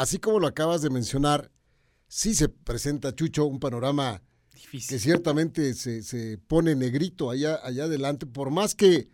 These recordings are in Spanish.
así como lo acabas de mencionar, sí se presenta, Chucho, un panorama que ciertamente se, se, pone negrito allá, allá adelante, por más que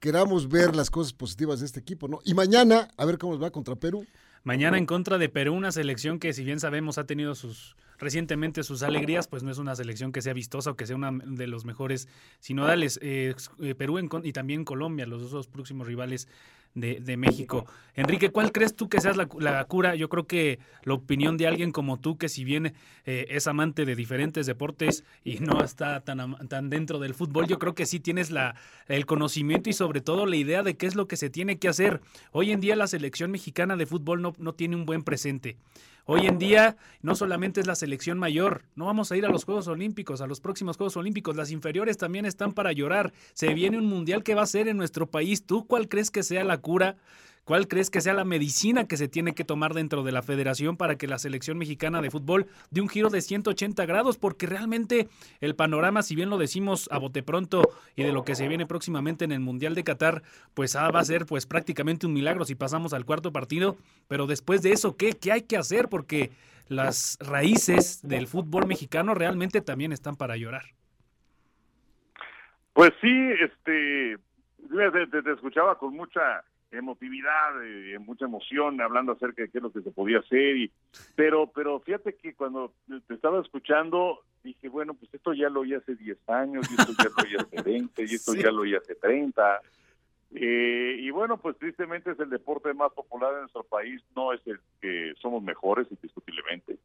queramos ver las cosas positivas de este equipo, ¿no? Y mañana, a ver cómo nos va contra Perú. Mañana en contra de Perú, una selección que si bien sabemos ha tenido sus recientemente sus alegrías, pues no es una selección que sea vistosa o que sea una de los mejores sinodales. Eh, eh, Perú y también Colombia, los dos próximos rivales de, México. Enrique, ¿cuál crees tú que seas la, cura? Yo creo que la opinión de alguien como tú, que si bien eh, es amante de diferentes deportes y no está tan, tan dentro del fútbol, yo creo que sí tienes la, el conocimiento y sobre todo la idea de qué es lo que se tiene que hacer. Hoy en día la selección mexicana de fútbol no, no tiene un buen presente. Hoy en día no solamente es la selección mayor, no vamos a ir a los Juegos Olímpicos, a los próximos Juegos Olímpicos, las inferiores también están para llorar. Se viene un mundial que va a ser en nuestro país. ¿Tú cuál crees que sea la cura ¿Cuál crees que sea la medicina que se tiene que tomar dentro de la federación para que la selección mexicana de fútbol dé un giro de 180 grados? Porque realmente el panorama, si bien lo decimos a bote pronto y de lo que se viene próximamente en el Mundial de Qatar, pues ah, va a ser pues prácticamente un milagro si pasamos al cuarto partido. Pero después de eso, ¿qué? ¿Qué hay que hacer? Porque las raíces del fútbol mexicano realmente también están para llorar. Pues sí, este, te escuchaba con mucha emotividad, eh, mucha emoción, hablando acerca de qué es lo que se podía hacer. Y, pero, pero fíjate que cuando te estaba escuchando, dije, bueno, pues esto ya lo oí hace 10 años, y esto ya lo oí hace 20, y esto ya lo oí hace 30. Eh, y bueno, pues tristemente es el deporte más popular en nuestro país, no es el que somos mejores, indiscutiblemente.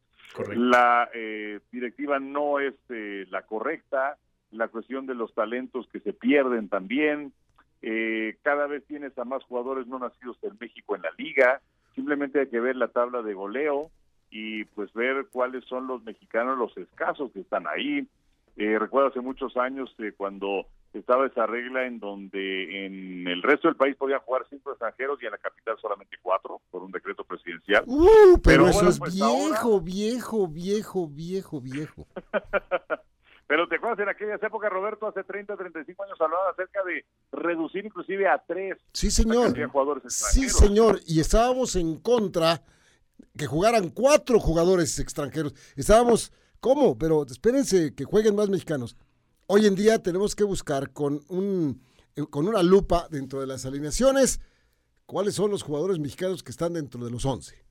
La eh, directiva no es la correcta, la cuestión de los talentos que se pierden también, eh, cada vez tienes a más jugadores no nacidos en México en la liga. Simplemente hay que ver la tabla de goleo y pues ver cuáles son los mexicanos, los escasos que están ahí. Eh, recuerdo hace muchos años eh, cuando estaba esa regla en donde en el resto del país podían jugar cinco extranjeros y en la capital solamente cuatro por un decreto presidencial. Uh, pero, eso es pues, viejo, viejo, viejo, viejo, viejo. acuerdas en aquellas épocas, Roberto, hace 30, 35 años hablaba acerca de reducir inclusive a tres. Sí, señor. sí, señor. Y estábamos en contra que jugaran cuatro jugadores extranjeros. Estábamos, ¿cómo? Pero espérense que jueguen más mexicanos. Hoy en día tenemos que buscar con, un, con una lupa dentro de las alineaciones cuáles son los jugadores mexicanos que están dentro de los 11.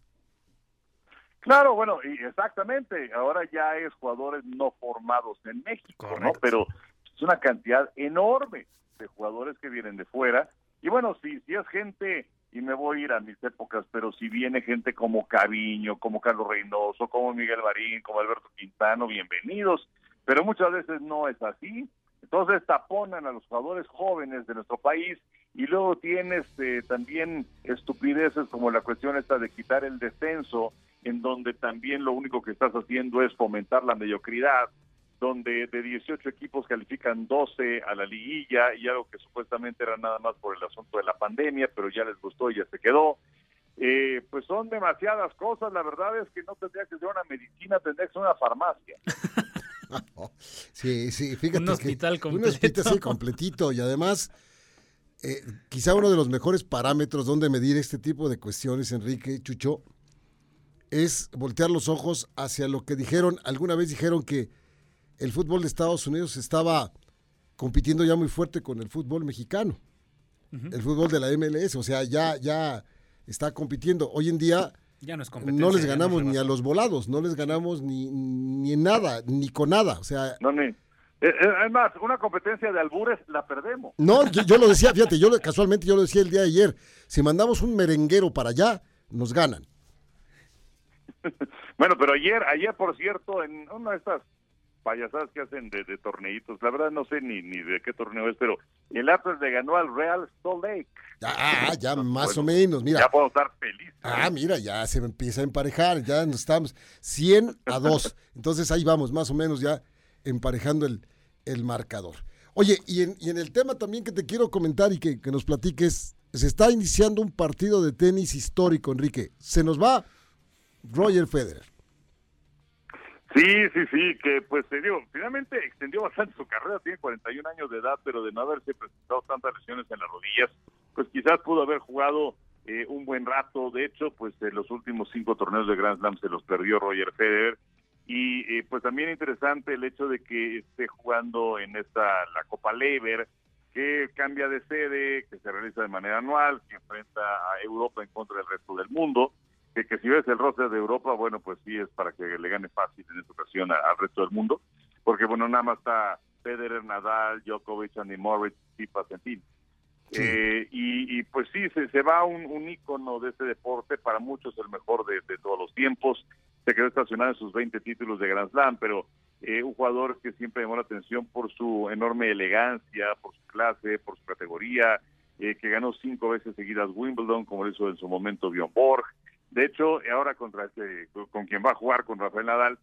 Claro, bueno, y exactamente. Ahora ya es jugadores no formados en México, ¿no? Pero es una cantidad enorme de jugadores que vienen de fuera. Y bueno, si, si es gente, y me voy a ir a mis épocas, pero si viene gente como Caviño, como Carlos Reynoso, como Miguel Marín, como Alberto Quintano, bienvenidos. Pero muchas veces no es así. Entonces taponan a los jugadores jóvenes de nuestro país y luego tienes eh, también estupideces como la cuestión esta de quitar el descenso en donde también lo único que estás haciendo es fomentar la mediocridad, donde de 18 equipos califican 12 a la liguilla y algo que supuestamente era nada más por el asunto de la pandemia, pero ya les gustó y ya se quedó. Eh, pues son demasiadas cosas, la verdad es que no tendría que ser una medicina, tendría que ser una farmacia. sí, sí, fíjate. Un hospital completo. Un hospital completito y además... Eh, quizá uno de los mejores parámetros donde medir este tipo de cuestiones, Enrique Chucho, es voltear los ojos hacia lo que dijeron, alguna vez dijeron que el fútbol de Estados Unidos estaba compitiendo ya muy fuerte con el fútbol mexicano, el fútbol de la MLS, o sea, ya, ya está compitiendo. Hoy en día ya no, es no les ganamos ni a los volados, no les ganamos ni, ni en nada, ni con nada, o sea... No, ni... Es eh, eh, más, una competencia de albures la perdemos. No, yo, yo, lo decía, fíjate, yo casualmente yo lo decía el día de ayer, si mandamos un merenguero para allá, nos ganan. bueno, pero ayer, ayer por cierto, en una de estas payasadas que hacen de, de torneitos, la verdad no sé ni, ni de qué torneo es, pero el Atlas le ganó al Real Salt Lake. Ah, ya más o menos, mira. Ya puedo estar feliz. Ah, mira, ya se empieza a emparejar, ya nos estamos 100 a 2. Entonces ahí vamos, más o menos ya emparejando el, el marcador. Oye, y en, y en el tema también que te quiero comentar y que, que nos platiques, se está iniciando un partido de tenis histórico, Enrique. Se nos va Roger Federer. Sí, sí, sí, que pues se dio, finalmente extendió bastante su carrera, tiene 41 años de edad, pero de no haberse presentado tantas lesiones en las rodillas, pues quizás pudo haber jugado eh, un buen rato. De hecho, pues los últimos cinco torneos de Grand Slam se los perdió Roger Federer. Y eh, pues también interesante el hecho de que esté jugando en esta la Copa Lever, que cambia de sede, que se realiza de manera anual, que enfrenta a Europa en contra del resto del mundo. Que, que si ves el roster de Europa, bueno, pues sí es para que le gane fácil en esta ocasión al resto del mundo, porque bueno, nada más está Federer, Nadal, Djokovic, Andy Morris, Tsitsipas, en fin. Eh, y, pues sí, se, se va un, un ícono de este deporte, para muchos el mejor de, todos los tiempos. Se quedó estacionado en sus 20 títulos de Grand Slam, pero eh, un jugador que siempre llamó la atención por su enorme elegancia, por su clase, por su categoría, eh, que ganó cinco veces seguidas Wimbledon, como lo hizo en su momento Bjorn Borg. De hecho, ahora contra este, con quien va a jugar, con Rafael Nadal,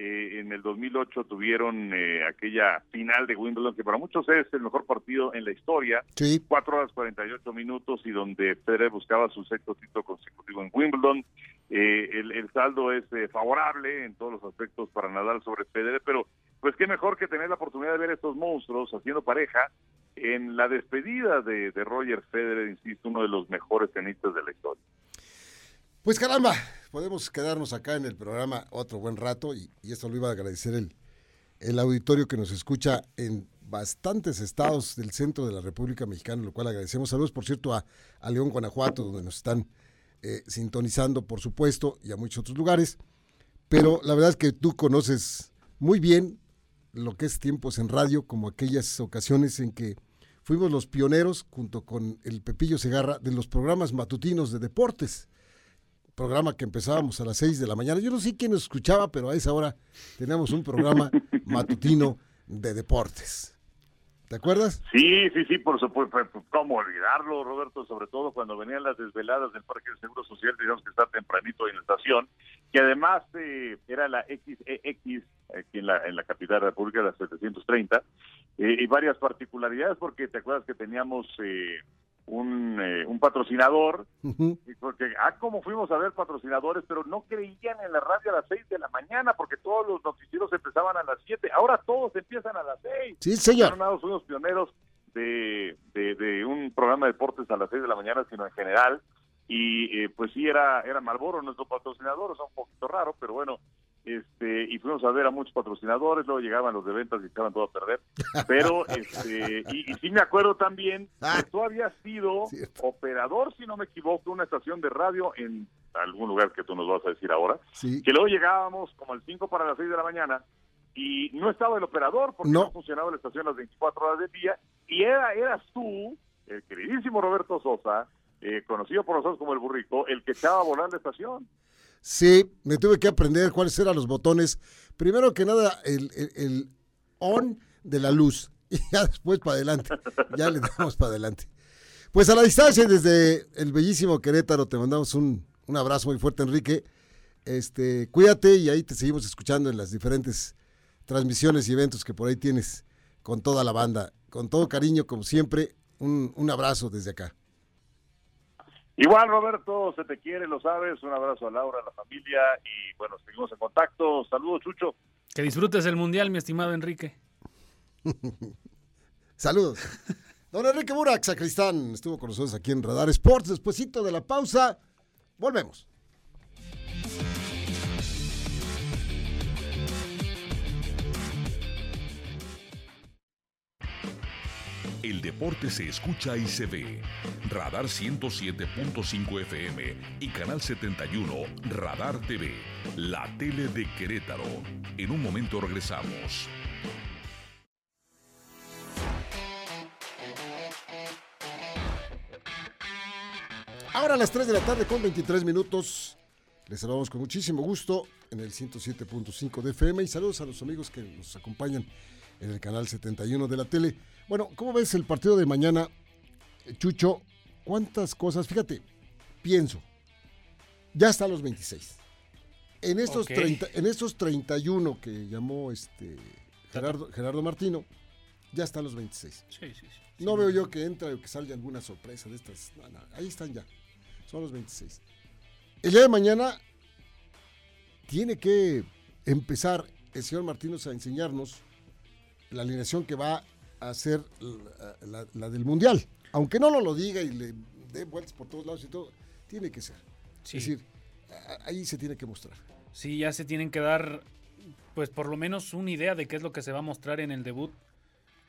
eh, en el 2008 tuvieron eh, aquella final de Wimbledon, que para muchos es el mejor partido en la historia. Sí. 4 horas 48 minutos y donde Federer buscaba su sexto título consecutivo en Wimbledon. Eh, el, saldo es favorable en todos los aspectos para Nadal sobre Federer, pero pues qué mejor que tener la oportunidad de ver estos monstruos haciendo pareja en la despedida de, de Roger Federer, insisto, uno de los mejores tenistas de la historia. Pues caramba, podemos quedarnos acá en el programa otro buen rato y, esto lo iba a agradecer el, el auditorio que nos escucha en bastantes estados del centro de la República Mexicana, lo cual agradecemos. Saludos, por cierto, a, León, Guanajuato, donde nos están eh, sintonizando, por supuesto, y a muchos otros lugares. Pero la verdad es que tú conoces muy bien lo que es tiempos en radio, como aquellas ocasiones en que fuimos los pioneros, junto con el Pepillo Segarra, de los programas matutinos de deportes programa que empezábamos a las 6 de la mañana. Yo no sé quién nos escuchaba, pero a esa hora teníamos un programa matutino de deportes. ¿Te acuerdas? Sí, sí, sí, por supuesto. Pues, pues, ¿Cómo olvidarlo, Roberto? Sobre todo cuando venían las desveladas del Parque del Seguro Social, digamos que está tempranito en la estación, que además eh, era la XEX, aquí en la, en la capital de la República, la 730, eh, y varias particularidades, porque te acuerdas que teníamos... Eh, un, eh, un patrocinador, porque, ah, como fuimos a ver patrocinadores, pero no creían en la radio a las 6 de la mañana, porque todos los noticieros empezaban a las 7, ahora todos empiezan a las 6. Sí, señor. Fueron unos pioneros de, de, un programa de deportes a las 6 de la mañana, sino en general, y eh, pues sí, era, era Marlboro nuestro patrocinador, o sea, un poquito raro, pero bueno, este y fuimos a ver a muchos patrocinadores, luego llegaban los de ventas y estaban todo a perder. Pero, este y, sí me acuerdo también ah. que tú habías sido operador, si no me equivoco, de una estación de radio en algún lugar que tú nos vas a decir ahora, que luego llegábamos como al 5 para las 6 de la mañana y no estaba el operador porque no, funcionaba la estación las 24 horas del día y era eras tú, el queridísimo Roberto Sosa, eh, conocido por nosotros como el burrico, el que echaba a volar la estación. Sí, me tuve que aprender cuáles eran los botones. Primero que nada, el, on de la luz. Y ya después para adelante. Ya le damos para adelante. Pues a la distancia, desde el bellísimo Querétaro, te mandamos un, abrazo muy fuerte, Enrique. Este, cuídate y ahí te seguimos escuchando en las diferentes transmisiones y eventos que por ahí tienes con toda la banda. Con todo cariño, como siempre, un, un abrazo desde acá. Igual, Roberto, se te quiere, lo sabes. Un abrazo a Laura, a la familia y bueno, seguimos en contacto. Saludos, Chucho. Que disfrutes el mundial, mi estimado Enrique. Saludos. Don Enrique Burak, sacristán, estuvo con nosotros aquí en Radar Sports. Despuésito de la pausa, volvemos. El deporte se escucha y se ve. Radar 107.5 FM y Canal 71 Radar TV, la tele de Querétaro. En un momento regresamos. Ahora a las 3 de la tarde con 23 minutos. Les saludamos con muchísimo gusto en el 107.5 de FM y saludos a los amigos que nos acompañan en el canal 71 de la tele. Bueno, ¿cómo ves el partido de mañana, Chucho? ¿Cuántas cosas? Fíjate, pienso, ya están los 26. En estos, 30, en estos 31 que llamó este Gerardo, Gerardo Martino, ya están los 26. Sí, sí, sí. No veo yo que entre o que salga alguna sorpresa de estas. ahí están ya. Son los 26. El día de mañana tiene que empezar el señor Martínez a enseñarnos la alineación que va a ser la, del Mundial. Aunque no lo, lo diga y le dé vueltas por todos lados y todo, Tiene que ser. Sí. Es decir, ahí se tiene que mostrar. Sí, ya se tienen que dar, pues por lo menos una idea de qué es lo que se va a mostrar en el debut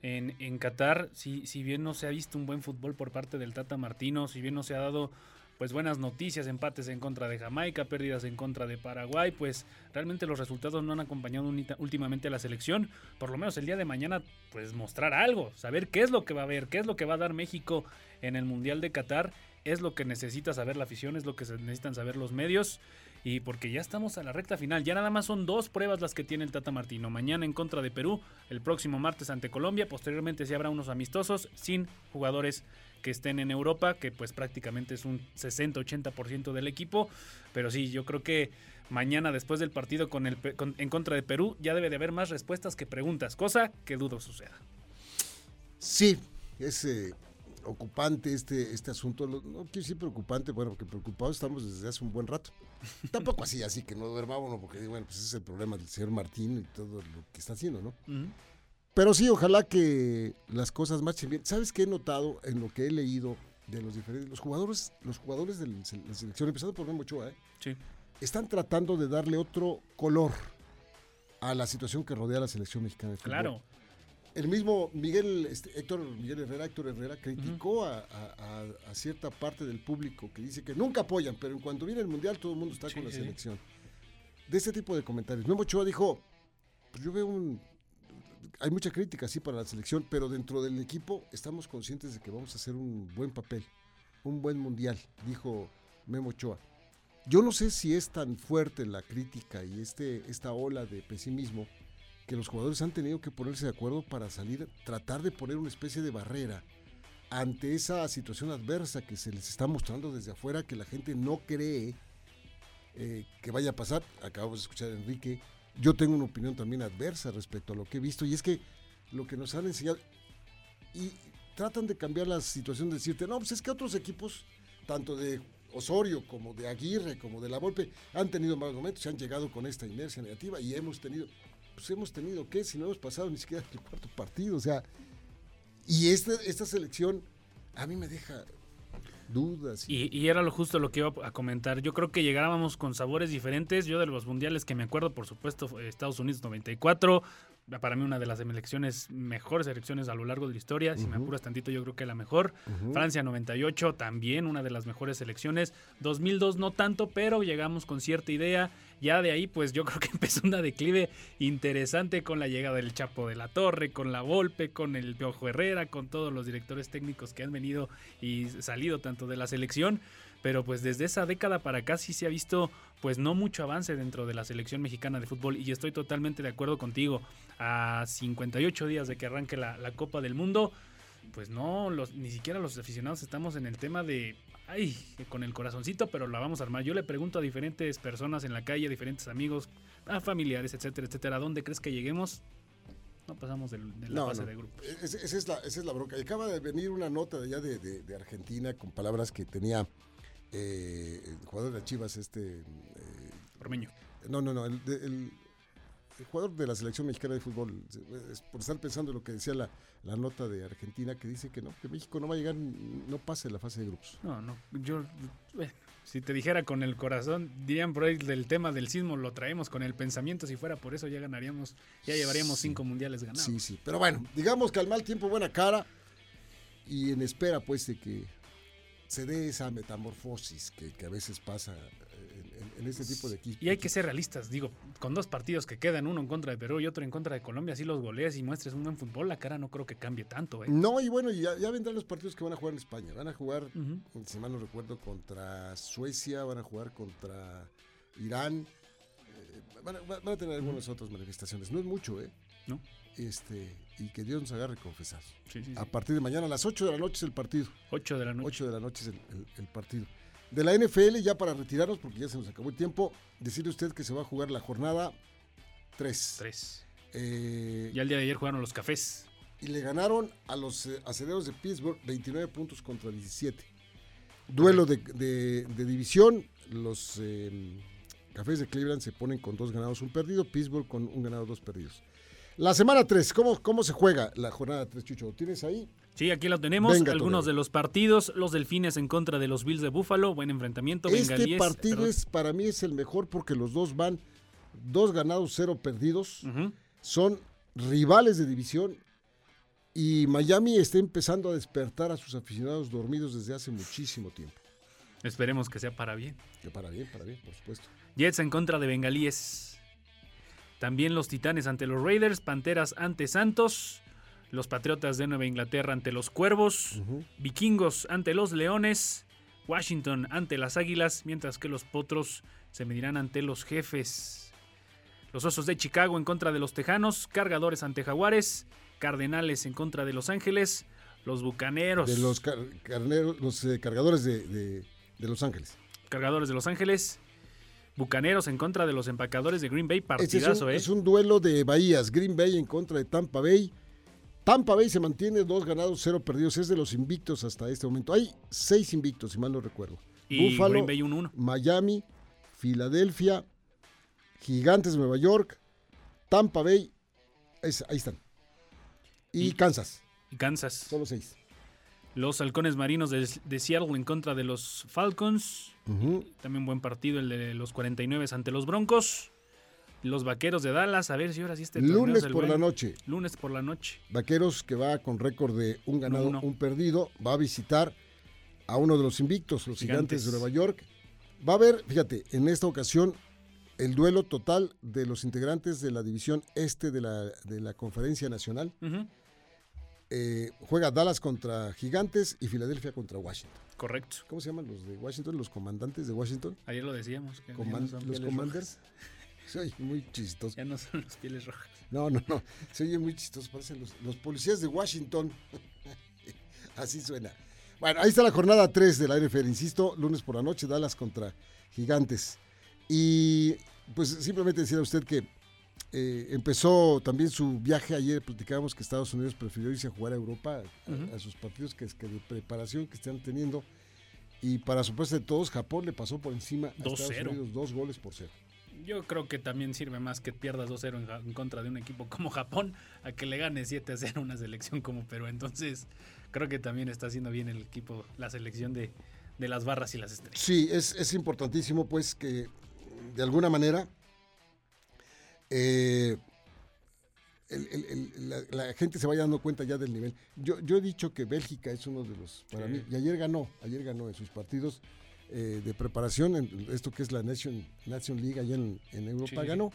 en, en Qatar. Si, si bien no se ha visto un buen fútbol por parte del Tata Martino, si bien no se ha dado pues buenas noticias, empates en contra de Jamaica, pérdidas en contra de Paraguay, pues realmente los resultados no han acompañado últimamente a la selección. Por lo menos el día de mañana, pues mostrar algo, saber qué es lo que va a haber, qué es lo que va a dar México en el Mundial de Qatar, es lo que necesita saber la afición, es lo que necesitan saber los medios. Y porque ya estamos a la recta final, ya nada más son dos pruebas las que tiene el Tata Martino. Mañana en contra de Perú, el próximo martes ante Colombia, posteriormente sí habrá unos amistosos sin jugadores que estén en Europa, que pues prácticamente es un 60-80% del equipo. Pero sí, yo creo que mañana después del partido con el, en contra de Perú ya debe de haber más respuestas que preguntas, cosa que dudo suceda. Sí, es eh, ocupante este, este asunto. No quiero decir preocupante, bueno, porque preocupados estamos desde hace un buen rato. Tampoco así, así que no duermámonos, porque bueno, pues ese es el problema del señor Martín y todo lo que está haciendo, ¿no? Pero sí, ojalá que las cosas marchen bien. ¿Sabes qué he notado en lo que he leído de los diferentes los jugadores, los jugadores de la selección, empezando por Memo Ochoa, ¿eh? sí. están tratando de darle otro color a la situación que rodea a la selección mexicana de fútbol. Claro. El mismo Miguel, este, Héctor Miguel Herrera, Héctor Herrera, criticó a, cierta parte del público que dice que nunca apoyan, pero en cuanto viene el Mundial todo el mundo está con la selección. De ese tipo de comentarios. Memo Ochoa dijo, pues yo veo un, hay mucha crítica, sí, para la selección, pero dentro del equipo estamos conscientes de que vamos a hacer un buen papel, un buen mundial, dijo Memo Ochoa. Yo no sé si es tan fuerte la crítica y este, esta ola de pesimismo que los jugadores han tenido que ponerse de acuerdo para salir, tratar de poner una especie de barrera ante esa situación adversa que se les está mostrando desde afuera, que la gente no cree eh, que vaya a pasar. Acabamos de escuchar a Enrique yo tengo una opinión también adversa respecto a lo que he visto y es que lo que nos han enseñado y tratan de cambiar la situación de decirte, no, pues es que otros equipos, tanto de Osorio como de Aguirre, como de La Volpe, han tenido malos momentos, se han llegado con esta inercia negativa y hemos tenido, pues hemos tenido, ¿qué? Si no hemos pasado ni siquiera el cuarto partido, o sea, y este, esta selección a mí me deja dudas. Y, era lo justo lo que iba a comentar. Yo creo que llegábamos con sabores diferentes. Yo de los mundiales que me acuerdo, por supuesto, Estados Unidos 94. Para mí una de las elecciones, mejores elecciones a lo largo de la historia. Si me apuras tantito, yo creo que la mejor. Francia 98, también una de las mejores elecciones. 2002 no tanto, pero llegamos con cierta idea ya de ahí, pues yo creo que empezó una declive interesante con la llegada del Chapo de la Torre, con la Volpe, con el Piojo Herrera, con todos los directores técnicos que han venido y salido tanto de la selección. Pero pues desde esa década para acá sí se ha visto pues no mucho avance dentro de la selección mexicana de fútbol y estoy totalmente de acuerdo contigo. A 58 días de que arranque la, la Copa del Mundo, pues no, los, ni siquiera los aficionados estamos en el tema de ay, con el corazoncito, pero la vamos a armar. Yo le pregunto a diferentes personas en la calle, a diferentes amigos, a familiares, etcétera, etcétera, ¿a dónde crees que lleguemos? No pasamos de, la fase de grupos. esa, es la, esa, es la, bronca. acaba de venir una nota de allá de, Argentina con palabras que tenía eh, el jugador de Chivas, este... Eh, Ormeño. No, no, no, el, el el jugador de la selección mexicana de fútbol, es por estar pensando en lo que decía la, nota de Argentina, que dice que no, que México no va a llegar, no pase la fase de grupos. No, no, yo, eh, si te dijera con el corazón, dirían por ahí del tema del sismo, lo traemos con el pensamiento, si fuera por eso ya ganaríamos, ya llevaríamos cinco mundiales ganados. Sí, sí, pero bueno, digamos que al mal tiempo buena cara y en espera pues de que se dé esa metamorfosis que, que a veces pasa en, este tipo de equipos. Y hay que ser realistas, digo, con dos partidos que quedan, uno en contra de Perú y otro en contra de Colombia, si los goleas y muestres un buen fútbol, la cara no creo que cambie tanto. ¿eh? No, y bueno, ya, ya, vendrán los partidos que van a jugar en España. Van a jugar, si mal no recuerdo, contra Suecia, van a jugar contra Irán. Eh, van, a, tener algunas otras manifestaciones. No es mucho, ¿eh? No. Este, y que Dios nos agarre confesar. A partir de mañana a las 8 de la noche es el partido. 8 de la noche. 8 de la noche es el partido. De la NFL, ya para retirarnos, porque ya se nos acabó el tiempo, decirle usted que se va a jugar la jornada 3. 3. Eh, ya el día de ayer jugaron los cafés. Y le ganaron a los eh, aceleros de Pittsburgh 29 puntos contra 17. Duelo de, división, los eh, cafés de Cleveland se ponen con dos ganados, un perdido, Pittsburgh con un ganado, dos perdidos. La semana 3, ¿cómo, ¿cómo se juega la jornada 3, Chucho? ¿Tienes ahí? Sí, aquí lo tenemos. Venga, Algunos de los partidos. Los Delfines en contra de los Bills de Buffalo. Buen enfrentamiento. Este Bengalíes, partido perdón. es para mí es el mejor porque los dos van dos ganados, cero perdidos. Son rivales de división y Miami está empezando a despertar a sus aficionados dormidos desde hace muchísimo tiempo. Esperemos que sea para bien. Que para bien, para bien, por supuesto. Jets en contra de Bengalíes. También los Titanes ante los Raiders. Panteras ante Santos. Los Patriotas de Nueva Inglaterra ante los Cuervos. Vikingos ante los Leones. Washington ante las Águilas. Mientras que los Potros se medirán ante los Jefes. Los Osos de Chicago en contra de los Tejanos. Cargadores ante Jaguares. Cardenales en contra de Los Ángeles. Los Bucaneros. De los, car- carneros, los eh, cargadores de, de- de Los Ángeles. Cargadores de Los Ángeles. Bucaneros en contra de los empacadores de Green Bay. Este es Partidazo, un, ¿eh? es un duelo de Bahías. Green Bay en contra de Tampa Bay. Tampa Bay se mantiene dos ganados, cero perdidos. Es de los invictos hasta este momento. Hay seis invictos, si mal no recuerdo. Y Buffalo, Green Bay 1-1. Miami, Filadelfia, Gigantes de Nueva York, Tampa Bay. es- ahí están. Y, Y- Kansas. Y Kansas. Solo seis. Los halcones marinos de, de Seattle en contra de los Falcons. También buen partido el de los 49 ante los Broncos. Los vaqueros de Dallas. A ver si ahora sí este Lunes por la noche. Lunes por la noche. Vaqueros, que va con récord de un ganado, un perdido, va a visitar a uno de los invictos, los gigantes, Gigantes. de Nueva York. Va a haber, fíjate, en esta ocasión, el duelo total de los integrantes de la división este de la, de la Conferencia Nacional. Ujú, Eh, juega Dallas contra Gigantes y Filadelfia contra Washington. Correcto. ¿Cómo se llaman los de Washington? ¿Los comandantes de Washington? Ayer lo decíamos. que Coman- no ¿Los commanders? rojas. Se oye muy chistoso. Ya no son los pieles rojas. No, no, no. Se oye muy chistoso. Parecen los, los policías de Washington. Así suena. Bueno, ahí está la jornada 3 de la NFL. Insisto, lunes por la noche, Dallas contra Gigantes. Y pues simplemente decir a usted que eh, empezó también su viaje. Ayer platicábamos que Estados Unidos prefirió irse a jugar a Europa, a, Ujú. a sus partidos que, que de preparación que están teniendo. Y para sorpresa de todos, Japón le pasó por encima a Estados 2-0. Unidos dos goles por cero. Yo creo que también sirve más que pierdas 2-0 en, en contra de un equipo como Japón a que le gane 7-0 a una selección como Perú. Entonces, creo que también está haciendo bien el equipo, la selección de, de las barras y las estrellas. Sí, es, es importantísimo pues que de alguna manera eh, el- el- el- la, la gente se vaya dando cuenta ya del nivel. Yo, yo he dicho que Bélgica es uno de los, para Sí. mí, y ayer ganó, ayer ganó en sus partidos eh, de preparación, en esto que es la Nation, Nation League allá en, en Europa, Sí. ganó.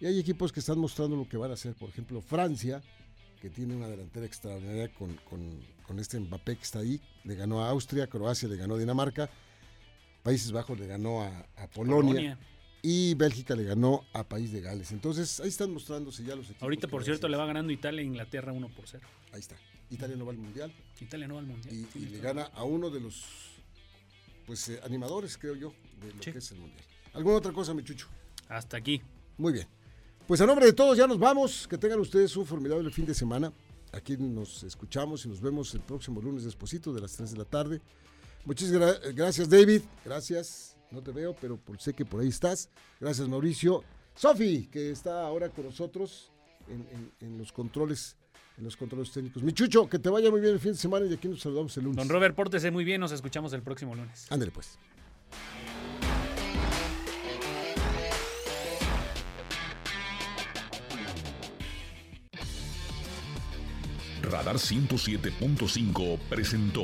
Y hay equipos que están mostrando lo que van a hacer. Por ejemplo, Francia, que tiene una delantera extraordinaria con, con- con este Mbappé que está ahí, le ganó a Austria, Croacia le ganó a Dinamarca, Países Bajos le ganó a, a Polonia, Polonia. Y Bélgica le ganó a País de Gales. Entonces, ahí están mostrándose ya los equipos. Ahorita, por cierto, le va ganando Italia e Inglaterra 1 por 0. Ahí está. Italia no va al Mundial Italia no va al Mundial. y, le gana a uno de los pues eh, animadores, creo yo, de lo Sí. que es el Mundial. ¿Alguna otra cosa, mi chucho? Hasta aquí. Muy bien. Pues a nombre de todos ya nos vamos. Que tengan ustedes un formidable fin de semana. Aquí nos escuchamos y nos vemos el próximo lunes despuesito de las 3 de la tarde. Muchas gra- gracias, David. Gracias. No te veo, pero por- sé que por ahí estás. Gracias, Mauricio. Sofi, que está ahora con nosotros en, en- en los controles, en los controles técnicos. Mi chucho, que te vaya muy bien el fin de semana y aquí nos saludamos el lunes. Don Robert, pórtese muy bien. Nos escuchamos el próximo lunes. Ándale pues. Radar 107.5 presentó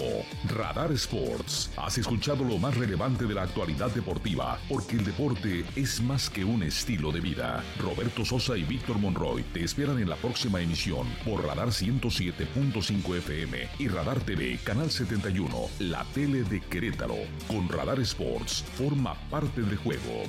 Radar Sports. Has escuchado lo más relevante de la actualidad deportiva, porque el deporte es más que un estilo de vida. Roberto Sosa y Víctor Monroy te esperan en la próxima emisión por Radar 107.5 FM y Radar TV, Canal 71, la tele de Querétaro. Con Radar Sports, forma parte del juego.